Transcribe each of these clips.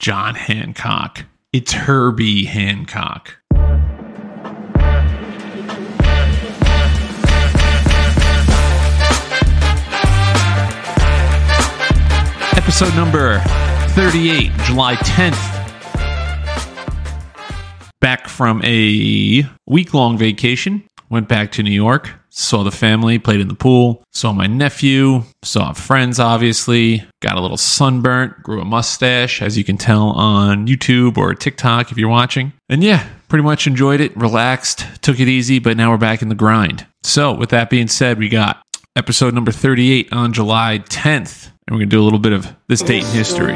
John Hancock. It's Herbie Hancock. Episode number 38, July 10th. Back from a week long vacation. Went back to New York, saw the family, played in the pool, saw my nephew, saw friends, obviously, got a little sunburnt, grew a mustache, as you can tell on YouTube or TikTok if you're watching. And yeah, pretty much enjoyed it, relaxed, took it easy, but now we're back in the grind. So, with that being said, we got episode number 38 on July 10th. And we're going to do a little bit of this date in history.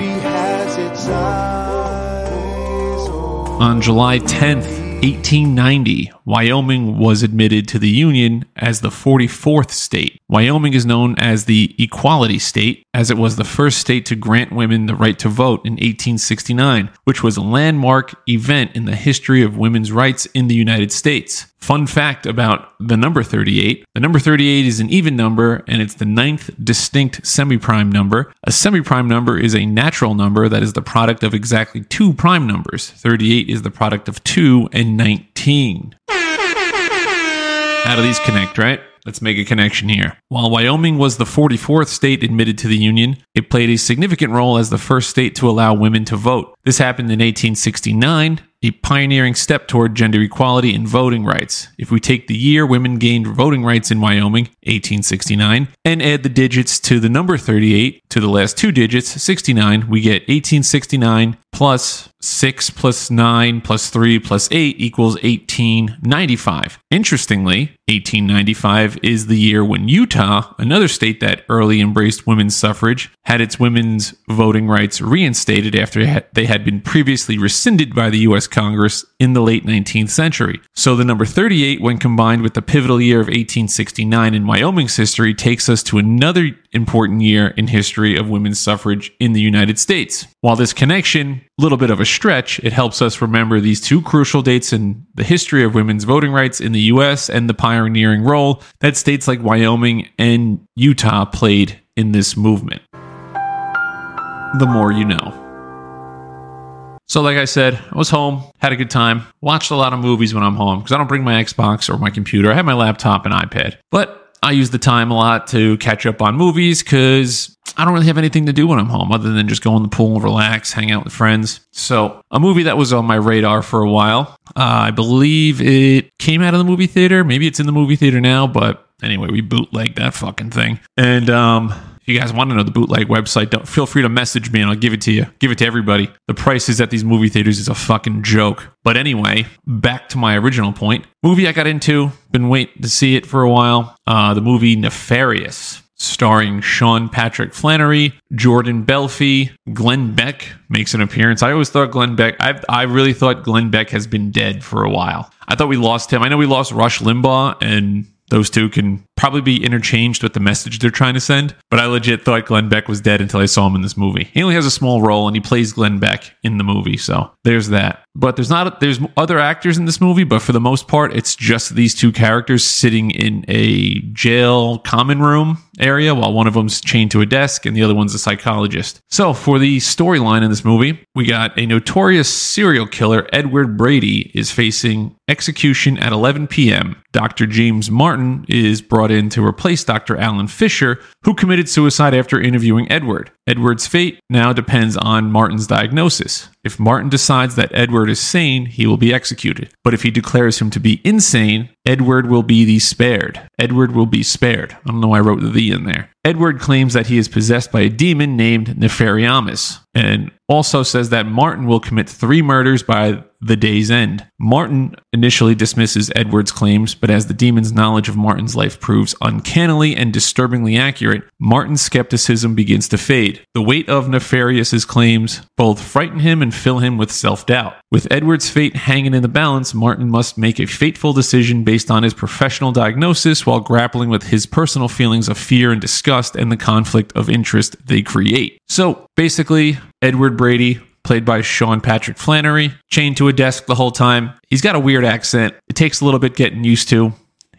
On July 10th, 1890, Wyoming was admitted to the Union as the 44th state. Wyoming is known as the Equality State, as it was the first state to grant women the right to vote in 1869, which was a landmark event in the history of women's rights in the United States. Fun fact about the number 38 the number 38 is an even number and it's the ninth distinct semiprime number. A semiprime number is a natural number that is the product of exactly two prime numbers. 38 is the product of 2 and 19. How do these connect, right? Let's make a connection here. While Wyoming was the 44th state admitted to the Union, it played a significant role as the first state to allow women to vote. This happened in 1869, a pioneering step toward gender equality and voting rights. If we take the year women gained voting rights in Wyoming, 1869, and add the digits to the number 38 to the last two digits, 69, we get 1869 plus 6 plus 9 plus 3 plus 8 equals 1895. Interestingly, 1895 is the year when Utah, another state that early embraced women's suffrage, had its women's voting rights reinstated after they had been previously rescinded by the U.S. Congress in the late 19th century. So the number 38, when combined with the pivotal year of 1869 in Wyoming's history, takes us to another important year in history of women's suffrage in the United States. While this connection, a little bit of a stretch, it helps us remember these two crucial dates in the history of women's voting rights in the US and the pioneering role that states like Wyoming and Utah played in this movement. The more you know. So, like I said, I was home, had a good time, watched a lot of movies when I'm home because I don't bring my Xbox or my computer. I have my laptop and iPad. But I use the time a lot to catch up on movies because I don't really have anything to do when I'm home other than just go in the pool and relax, hang out with friends. So, a movie that was on my radar for a while, uh, I believe it came out of the movie theater. Maybe it's in the movie theater now, but anyway, we bootlegged that fucking thing. And, um, if you guys want to know the bootleg website, don't feel free to message me and I'll give it to you. Give it to everybody. The prices at these movie theaters is a fucking joke. But anyway, back to my original point. Movie I got into, been waiting to see it for a while. Uh, the movie Nefarious starring Sean Patrick Flanery, Jordan Belfi, Glenn Beck makes an appearance. I always thought Glenn Beck, I, I really thought Glenn Beck has been dead for a while. I thought we lost him. I know we lost Rush Limbaugh, and those two can probably be interchanged with the message they're trying to send. But I legit thought Glenn Beck was dead until I saw him in this movie. He only has a small role and he plays Glenn Beck in the movie. So there's that. But there's not, there's other actors in this movie, but for the most part, it's just these two characters sitting in a jail common room area while one of them's chained to a desk and the other one's a psychologist. So for the storyline in this movie, we got a notorious serial killer, Edward Brady, is facing execution at 11 p.m. Dr. James Martin is brought in to replace Dr. Alan Fisher, who committed suicide after interviewing Edward. Edward's fate now depends on Martin's diagnosis. If Martin decides that Edward is sane, he will be executed. But if he declares him to be insane, Edward will be the spared. Edward will be spared. I don't know why I wrote the "the" in there. Edward claims that he is possessed by a demon named Nefariamus, and also says that Martin will commit three murders by the day's end. Martin initially dismisses Edward's claims, but as the demon's knowledge of Martin's life proves uncannily and disturbingly accurate, Martin's skepticism begins to fade. The weight of Nefarious's claims both frighten him and fill him with self doubt. With Edward's fate hanging in the balance, Martin must make a fateful decision based on his professional diagnosis while grappling with his personal feelings of fear and disgust and the conflict of interest they create. So basically, Edward Brady played by Sean Patrick Flanery, chained to a desk the whole time. He's got a weird accent. It takes a little bit getting used to.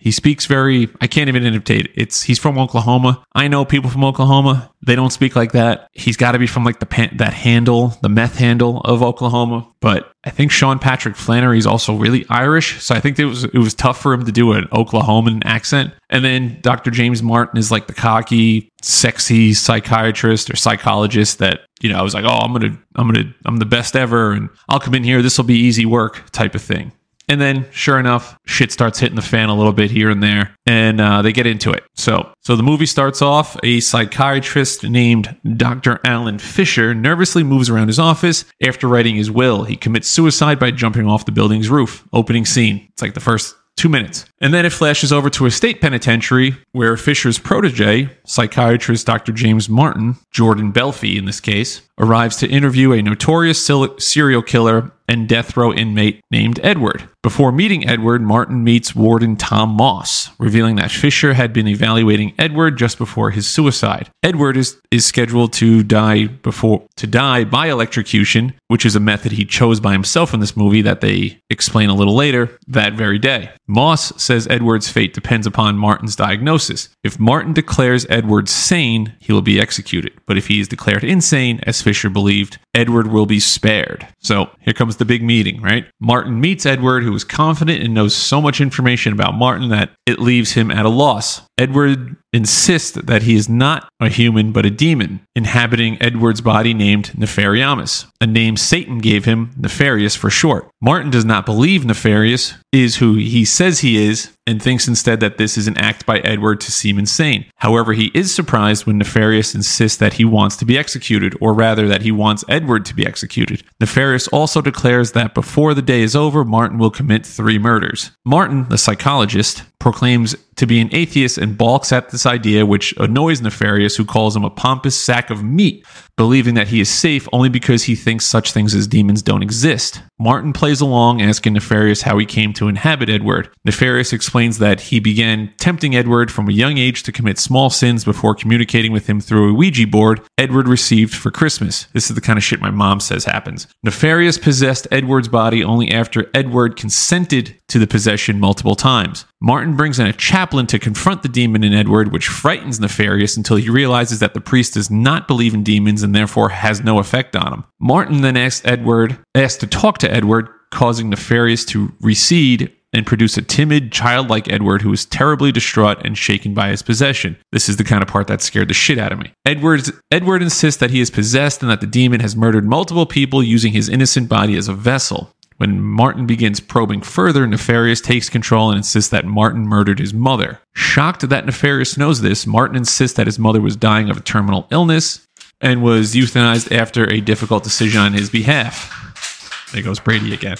He speaks very, I can't even imitate. It's, he's from Oklahoma. I know people from Oklahoma. They don't speak like that. He's got to be from like the pan, that handle, the meth handle of Oklahoma. But I think Sean Patrick Flanery is also really Irish, so I think it was it was tough for him to do an Oklahoman accent. And then Dr. James Martin is like the cocky, sexy psychiatrist or psychologist that you know I was like, oh, I'm gonna I'm gonna I'm the best ever, and I'll come in here. This will be easy work type of thing. And then, sure enough, shit starts hitting the fan a little bit here and there, and uh, they get into it. So, so the movie starts off. A psychiatrist named Dr. Alan Fisher nervously moves around his office after writing his will. He commits suicide by jumping off the building's roof. Opening scene. It's like the first two minutes. And then it flashes over to a state penitentiary where Fisher's protege, psychiatrist Dr. James Martin, Jordan Belfi in this case, arrives to interview a notorious serial killer and death row inmate named Edward. Before meeting Edward, Martin meets warden Tom Moss, revealing that Fisher had been evaluating Edward just before his suicide. Edward is, is scheduled to die before to die by electrocution, which is a method he chose by himself in this movie that they explain a little later that very day. Moss says Edward's fate depends upon Martin's diagnosis. If Martin declares Edward sane, he will be executed. But if he is declared insane, as Fisher believed, Edward will be spared. So here comes the big meeting, right? Martin meets Edward, who is confident and knows so much information about Martin that it leaves him at a loss. Edward insists that he is not a human but a demon, inhabiting Edward's body named Nefariamus, a name Satan gave him, Nefarious for short. Martin does not believe Nefarious is who he says he is and thinks instead that this is an act by Edward to seem insane. However, he is surprised when Nefarious insists that he wants to be executed, or rather that he wants Edward to be executed. Nefarious also declares that before the day is over, Martin will commit three murders. Martin, the psychologist, proclaims to be an atheist and balks at this idea, which annoys Nefarious, who calls him a pompous sack of meat, believing that he is safe only because he thinks such things as demons don't exist. Martin plays along, asking Nefarious how he came to inhabit Edward. Nefarious explains that he began tempting Edward from a young age to commit small sins before communicating with him through a Ouija board Edward received for Christmas. This is the kind of shit my mom says happens. Nefarious possessed Edward's body only after Edward consented to the possession multiple times. Martin brings in a chaplain to confront the demon in Edward, which frightens Nefarious until he realizes that the priest does not believe in demons and therefore has no effect on him. Martin then asks Edward, asks to talk to Edward, causing Nefarious to recede and produce a timid, childlike Edward who is terribly distraught and shaken by his possession. This is the kind of part that scared the shit out of me. Edward's, Edward insists that he is possessed and that the demon has murdered multiple people using his innocent body as a vessel. When Martin begins probing further, Nefarious takes control and insists that Martin murdered his mother. Shocked that Nefarious knows this, Martin insists that his mother was dying of a terminal illness and was euthanized after a difficult decision on his behalf. There goes Brady again.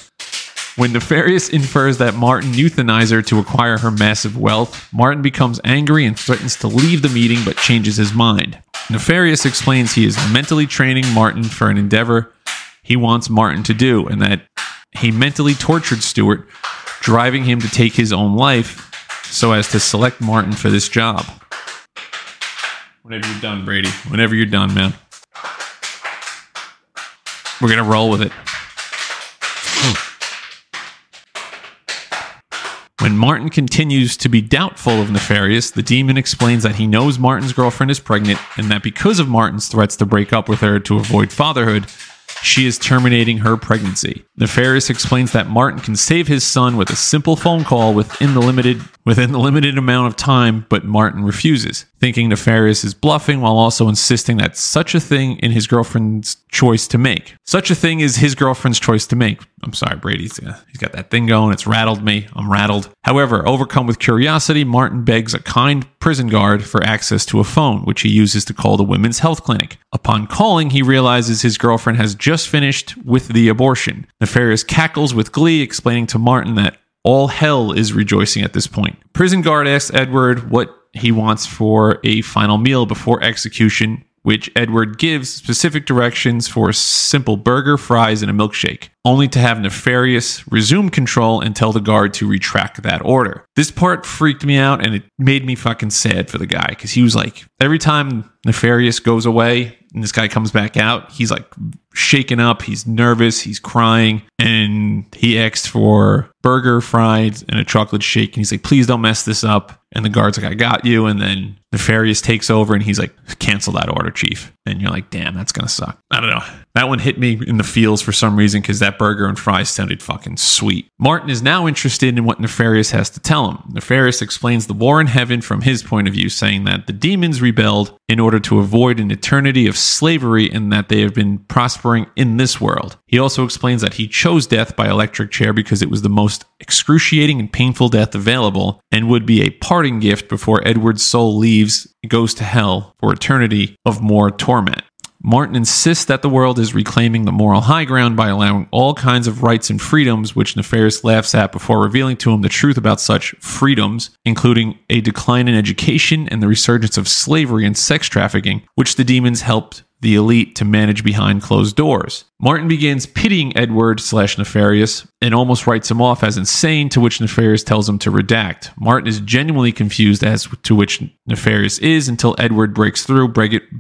When Nefarious infers that Martin euthanized her to acquire her massive wealth, Martin becomes angry and threatens to leave the meeting but changes his mind. Nefarious explains he is mentally training Martin for an endeavor he wants Martin to do and that he mentally tortured Stewart, driving him to take his own life so as to select Martin for this job. Whenever you're done, Brady. Whenever you're done, man. We're going to roll with it. When Martin continues to be doubtful of Nefarious, the demon explains that he knows Martin's girlfriend is pregnant and that because of Martin's threats to break up with her to avoid fatherhood, she is terminating her pregnancy. Nefarious explains that Martin can save his son with a simple phone call within the limited within the limited amount of time, but Martin refuses, thinking Nefarious is bluffing while also insisting that such a thing in his girlfriend's choice to make. Such a thing is his girlfriend's choice to make. I'm sorry, Brady's uh, he's got that thing going. It's rattled me. I'm rattled. However, overcome with curiosity, Martin begs a kind prison guard for access to a phone, which he uses to call the women's health clinic. Upon calling, he realizes his girlfriend has just finished with the abortion. Nefarious cackles with glee, explaining to Martin that all hell is rejoicing at this point. Prison guard asks Edward what he wants for a final meal before execution, which Edward gives specific directions for simple burger, fries, and a milkshake, only to have Nefarious resume control and tell the guard to retract that order. This part freaked me out and it made me fucking sad for the guy because he was like, every time Nefarious goes away and this guy comes back out, he's like shaken up, he's nervous, he's crying, and he asked for burger, fries, and a chocolate shake. And he's like, please don't mess this up. And the guard's like, I got you. And then Nefarious takes over and he's like, cancel that order, chief. And you're like, damn, that's going to suck. I don't know. That one hit me in the feels for some reason because that burger and fries sounded fucking sweet. Martin is now interested in what Nefarious has to tell him. Nefarious explains the war in heaven from his point of view, saying that the demons rebelled in order to avoid an eternity of slavery and that they have been prospering in this world. He also explains that he chose death by electric chair because it was the most excruciating and painful death available and would be a parting gift before Edward's soul leaves goes to hell for eternity of more torment. Martin insists that the world is reclaiming the moral high ground by allowing all kinds of rights and freedoms, which Nefarious laughs at before revealing to him the truth about such freedoms, including a decline in education and the resurgence of slavery and sex trafficking, which the demons helped the elite to manage behind closed doors. Martin begins pitying Edward slash Nefarious and almost writes him off as insane, to which Nefarious tells him to redact. Martin is genuinely confused as to which Nefarious is until Edward breaks through,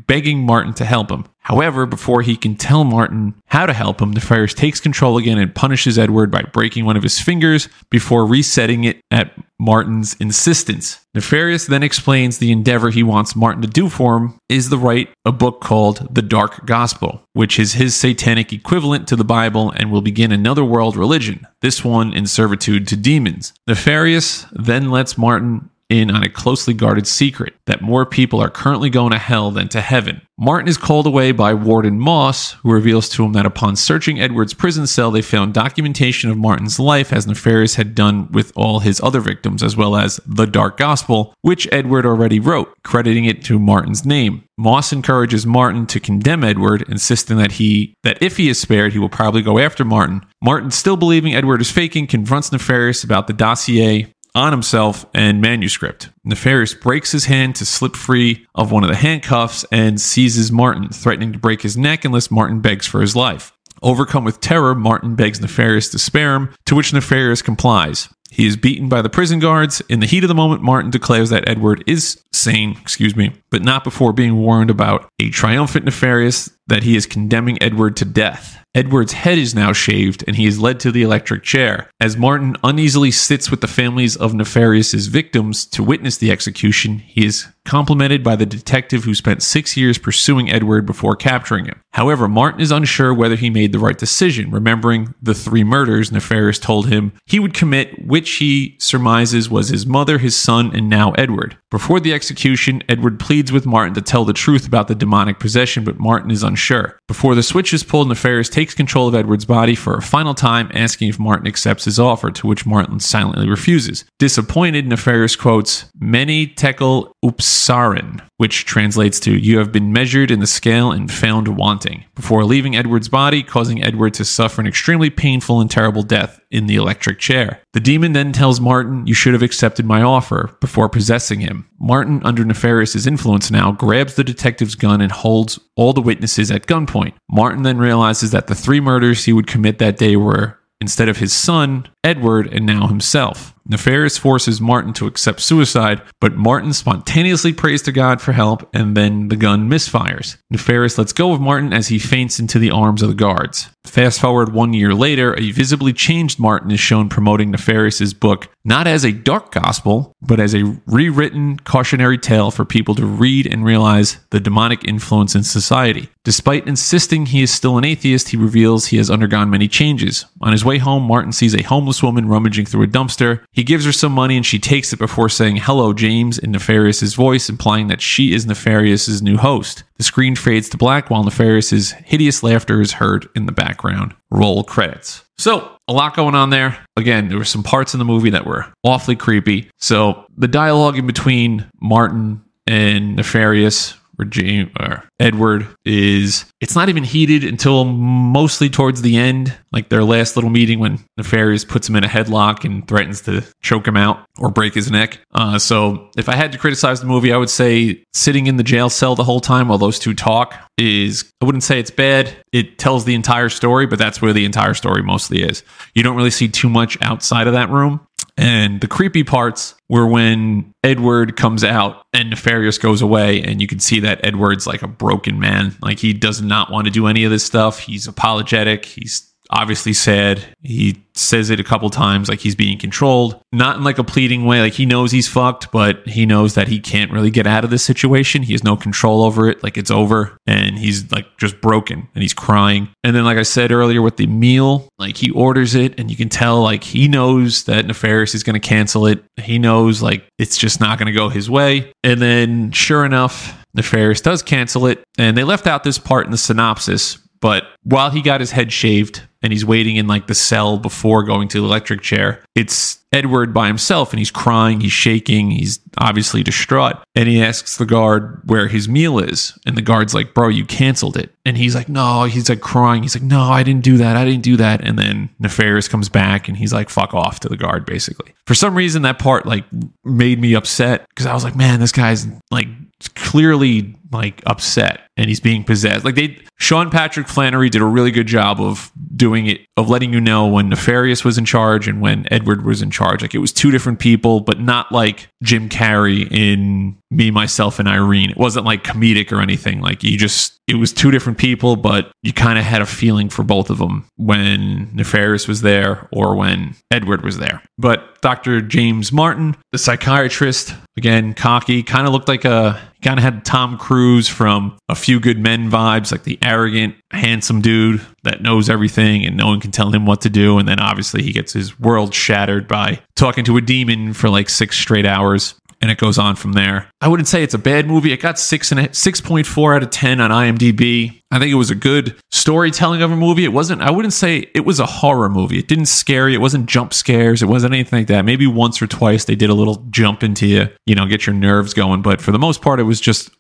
begging Martin to help him. However, before he can tell Martin how to help him, Nefarious takes control again and punishes Edward by breaking one of his fingers before resetting it at Martin's insistence. Nefarious then explains the endeavor he wants Martin to do for him is to write a book called The Dark Gospel, which is his satanic equivalent to the Bible and will begin another world religion, this one in servitude to demons. Nefarious then lets Martin in on a closely guarded secret that more people are currently going to hell than to heaven. Martin is called away by Warden Moss, who reveals to him that upon searching Edward's prison cell, they found documentation of Martin's life as Nefarious had done with all his other victims, as well as the Dark Gospel, which Edward already wrote, crediting it to Martin's name. Moss encourages Martin to condemn Edward, insisting that he that if he is spared, he will probably go after Martin. Martin, still believing Edward is faking, confronts Nefarious about the dossier on himself and manuscript. Nefarious breaks his hand to slip free of one of the handcuffs and seizes Martin, threatening to break his neck unless Martin begs for his life. Overcome with terror, Martin begs Nefarious to spare him, to which Nefarious complies. He is beaten by the prison guards. In the heat of the moment, Martin declares that Edward is sane, excuse me, but not before being warned about a triumphant Nefarious that he is condemning Edward to death. Edward's head is now shaved and he is led to the electric chair. As Martin uneasily sits with the families of Nefarious's victims to witness the execution, he is complimented by the detective who spent six years pursuing Edward before capturing him. However, Martin is unsure whether he made the right decision, remembering the three murders Nefarious told him he would commit, which he surmises was his mother, his son, and now Edward. Before the execution, Edward pleads with Martin to tell the truth about the demonic possession, but Martin is unsure. Before the switch is pulled, Nefarious takes control of Edward's body for a final time, asking if Martin accepts his offer, to which Martin silently refuses. Disappointed, Nefarious quotes, Many tekel upsarin, which translates to, You have been measured in the scale and found wanting, before leaving Edward's body, causing Edward to suffer an extremely painful and terrible death in the electric chair. The demon then tells Martin, You should have accepted my offer, before possessing him. Martin, under Nefarious's influence now, grabs the detective's gun and holds all the witnesses at gunpoint. Martin then realizes that the three murders he would commit that day were, instead of his son, Edward, and now himself. Nefarious forces Martin to accept suicide, but Martin spontaneously prays to God for help, and then the gun misfires. Nefarious lets go of Martin as he faints into the arms of the guards. Fast forward one year later, a visibly changed Martin is shown promoting Nefarious's book not as a dark gospel, but as a rewritten cautionary tale for people to read and realize the demonic influence in society. Despite insisting he is still an atheist, he reveals he has undergone many changes. On his way home, Martin sees a homeless woman rummaging through a dumpster. He gives her some money and she takes it before saying, Hello, James, in Nefarious's voice, implying that she is Nefarious's new host. The screen fades to black while Nefarious's hideous laughter is heard in the background. Roll credits. So, a lot going on there. Again, there were some parts in the movie that were awfully creepy. So, the dialogue in between Martin and Nefarious where James or Edward is it's not even heated until mostly towards the end, like their last little meeting when Nefarious puts him in a headlock and threatens to choke him out or break his neck. Uh, so if I had to criticize the movie, I would say sitting in the jail cell the whole time while those two talk is I wouldn't say it's bad. It tells the entire story, but that's where the entire story mostly is. You don't really see too much outside of that room. And the creepy parts were when Edward comes out and Nefarious goes away, and you can see that Edward's like a broken man. Like he does not want to do any of this stuff. He's apologetic. He's obviously said. He says it a couple times like he's being controlled, not in like a pleading way. Like he knows he's fucked, but he knows that he can't really get out of this situation. He has no control over it. Like it's over and he's like just broken and he's crying. And then, like I said earlier with the meal, like he orders it and you can tell like he knows that Nefarious is going to cancel it. He knows like it's just not going to go his way. And then, sure enough, Nefarious does cancel it. And they left out this part in the synopsis, but while he got his head shaved and he's waiting in like the cell before going to the electric chair, it's Edward by himself and he's crying, he's shaking, he's obviously distraught. And he asks the guard where his meal is. And the guard's like, Bro, you canceled it. And he's like, No, he's like crying. He's like, No, I didn't do that. I didn't do that. And then Nefarious comes back and he's like, Fuck off to the guard, basically. For some reason, that part like made me upset because I was like, Man, this guy's like clearly like upset and he's being possessed. Like they Sean Patrick Flanery did a really good job of doing it of letting you know when Nefarious was in charge and when Edward was in charge. Like it was two different people, but not like Jim Carrey in Me, Myself, and Irene. It wasn't like comedic or anything. Like you just it was two different people, but you kind of had a feeling for both of them when Nefarious was there or when Edward was there. But Dr. James Martin, the psychiatrist, again, cocky, kind of looked like a kind of had Tom Cruise from A Few Good Men vibes, like the arrogant, handsome dude that knows everything and no one can tell him what to do. And then obviously he gets his world shattered by talking to a demon for like six straight hours and it goes on from there. I wouldn't say it's a bad movie. It got six and six point four out of ten on IMDb. I think it was a good storytelling of a movie. It wasn't. I wouldn't say it was a horror movie. It didn't scare you. It wasn't jump scares. It wasn't anything like that. Maybe once or twice they did a little jump into you, you know, get your nerves going. But for the most part, it was just.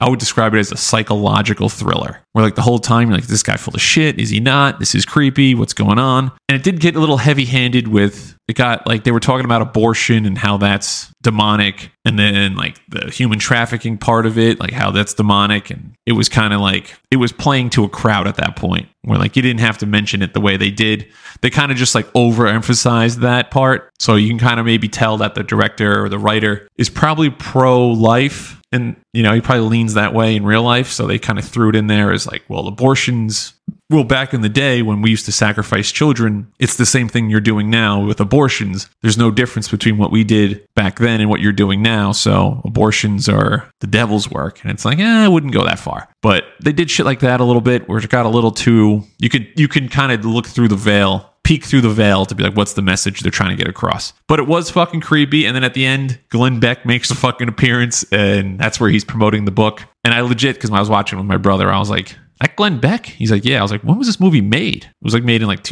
I would describe it as a psychological thriller where, like, the whole time you're like, this guy full of shit? Is he not? This is creepy. What's going on? And it did get a little heavy handed with it, got like they were talking about abortion and how that's demonic, and then like the human trafficking part of it, like how that's demonic. And it was kind of like it was playing to a crowd at that point where, like, you didn't have to mention it the way they did. They kind of just like overemphasized that part. So you can kind of maybe tell that the director or the writer is probably pro life and you know he probably leans that way in real life. So they kind of threw it in there as like well abortions well back in the day when we used to sacrifice children it's the same thing you're doing now with abortions. There's no difference between what we did back then and what you're doing now. So abortions are the devil's work. And it's like eh, i wouldn't go that far. But they did shit like that a little bit where it got a little too you could you can kind of look through the veil peek through the veil to be like, what's the message they're trying to get across? But it was fucking creepy. And then at the end, Glenn Beck makes a fucking appearance, and that's where he's promoting the book. And I legit, because I was watching with my brother, I was like, that Glenn Beck? He's like, yeah. I was like, when was this movie made? It was like made in like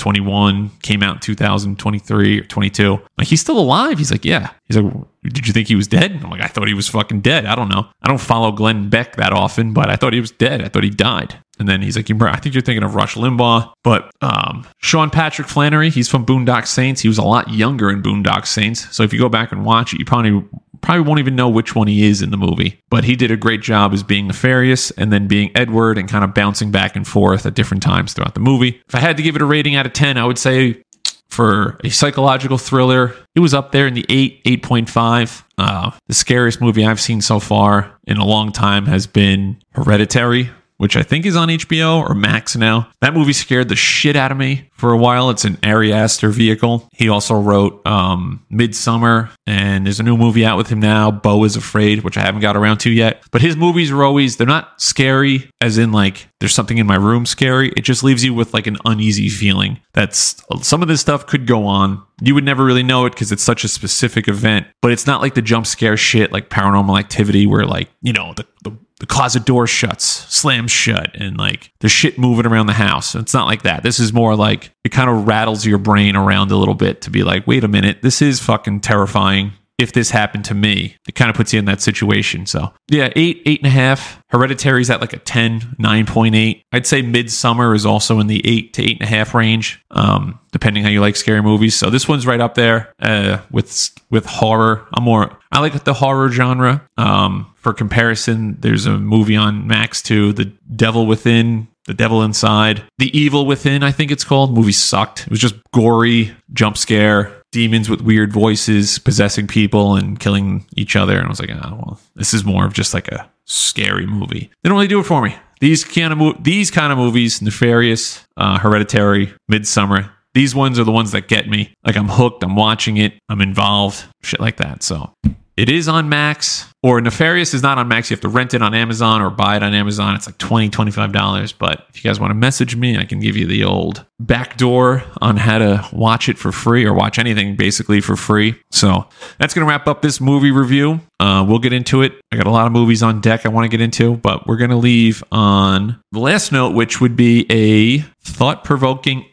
2021, came out in 2023 or 22. Like, he's still alive. He's like, yeah. He's like, did you think he was dead? I'm like, I thought he was fucking dead. I don't know. I don't follow Glenn Beck that often, but I thought he was dead. I thought he died. And then he's like, I think you're thinking of Rush Limbaugh. But um, Sean Patrick Flanery, he's from Boondock Saints. He was a lot younger in Boondock Saints. So if you go back and watch it, you probably probably won't even know which one he is in the movie. But he did a great job as being nefarious and then being Edward and kind of bouncing back and forth at different times throughout the movie. If I had to give it a rating out of 10, I would say for a psychological thriller, it was up there in the 8, 8.5. Uh, the scariest movie I've seen so far in a long time has been Hereditary which I think is on HBO or Max now. That movie scared the shit out of me for a while. It's an Ari Aster vehicle. He also wrote um, Midsommar, and there's a new movie out with him now, Beau is Afraid, which I haven't got around to yet. But his movies are always, they're not scary, as in like there's something in my room scary. It just leaves you with like an uneasy feeling. That's some of this stuff could go on. You would never really know it because it's such a specific event, but it's not like the jump scare shit like paranormal activity where like, you know, the the closet door shuts, slams shut, and like there's shit moving around the house. It's not like that. This is more like it kind of rattles your brain around a little bit to be like, wait a minute, this is fucking terrifying if this happened to me, it kind of puts you in that situation. So yeah, eight, eight and a half. Hereditary's at like a 10, 9.8. I'd say Midsommar is also in the eight to eight and a half range, um, depending how you like scary movies. So this one's right up there uh, with with horror. I'm more I like the horror genre. Um, for comparison, there's a movie on Max too, The Devil Within. The Devil Inside, The Evil Within, I think it's called. Movie sucked. It was just gory, jump scare, demons with weird voices possessing people and killing each other. And I was like, oh, well, this is more of just like a scary movie. They don't really do it for me. These kind of mo- these kind of movies, Nefarious, uh, Hereditary, Midsommar. these ones are the ones that get me. Like I'm hooked, I'm watching it, I'm involved, shit like that. So it is on Max, or Nefarious is not on Max. You have to rent it on Amazon or buy it on Amazon. It's like $20, $25. But if you guys want to message me, I can give you the old backdoor on how to watch it for free or watch anything basically for free. So that's going to wrap up this movie review. Uh, we'll get into it. I got a lot of movies on deck I want to get into, but we're going to leave on the last note, which would be a thought provoking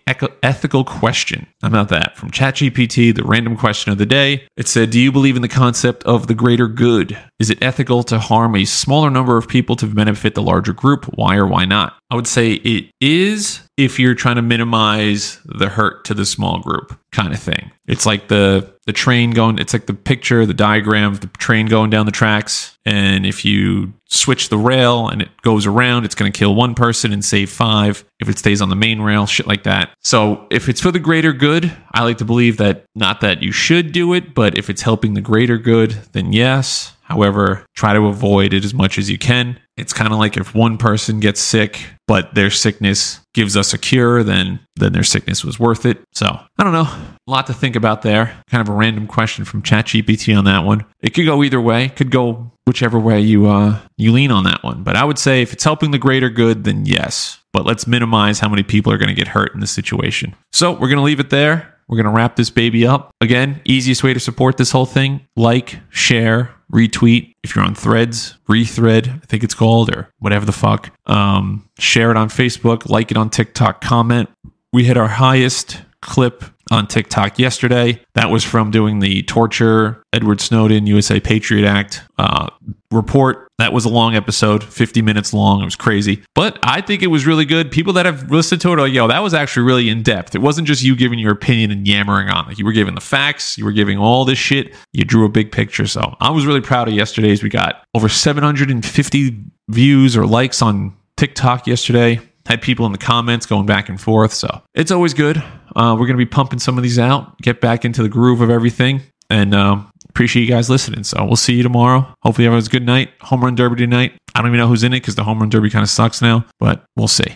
ethical question. About that? From ChatGPT, the random question of the day. It said, Do you believe in the concept of the greater good? Is it ethical to harm a smaller number of people to benefit the larger group? Why or why not? I would say it is if you're trying to minimize the hurt to the small group kind of thing. It's like the the train going it's like the picture, the diagram of the train going down the tracks and if you switch the rail and it goes around, it's going to kill one person and save 5 if it stays on the main rail, shit like that. So, if it's for the greater good, I like to believe that not that you should do it, but if it's helping the greater good, then yes. However, try to avoid it as much as you can. It's kind of like if one person gets sick, but their sickness gives us a cure, then then their sickness was worth it. So I don't know. A lot to think about there. Kind of a random question from ChatGPT on that one. It could go either way. Could go whichever way you uh you lean on that one. But I would say if it's helping the greater good, then yes. But let's minimize how many people are going to get hurt in this situation. So we're going to leave it there. We're going to wrap this baby up. Again, easiest way to support this whole thing like, share, retweet. If you're on threads, rethread, I think it's called, or whatever the fuck. Um, share it on Facebook, like it on TikTok, comment. We hit our highest clip on TikTok yesterday. That was from doing the torture Edward Snowden USA Patriot Act uh, report. That was a long episode, 50 minutes long. It was crazy, but I think it was really good. People that have listened to it are yo, that was actually really in depth. It wasn't just you giving your opinion and yammering on. Like you were giving the facts, you were giving all this shit. You drew a big picture. So I was really proud of yesterday's. We got over 750 views or likes on TikTok yesterday had people in the comments going back and forth. So it's always good. Uh, we're going to be pumping some of these out, get back into the groove of everything. And um, appreciate you guys listening. So we'll see you tomorrow. Hopefully, everyone's a good night. Home run derby tonight. I don't even know who's in it because the home run derby kind of sucks now, but we'll see.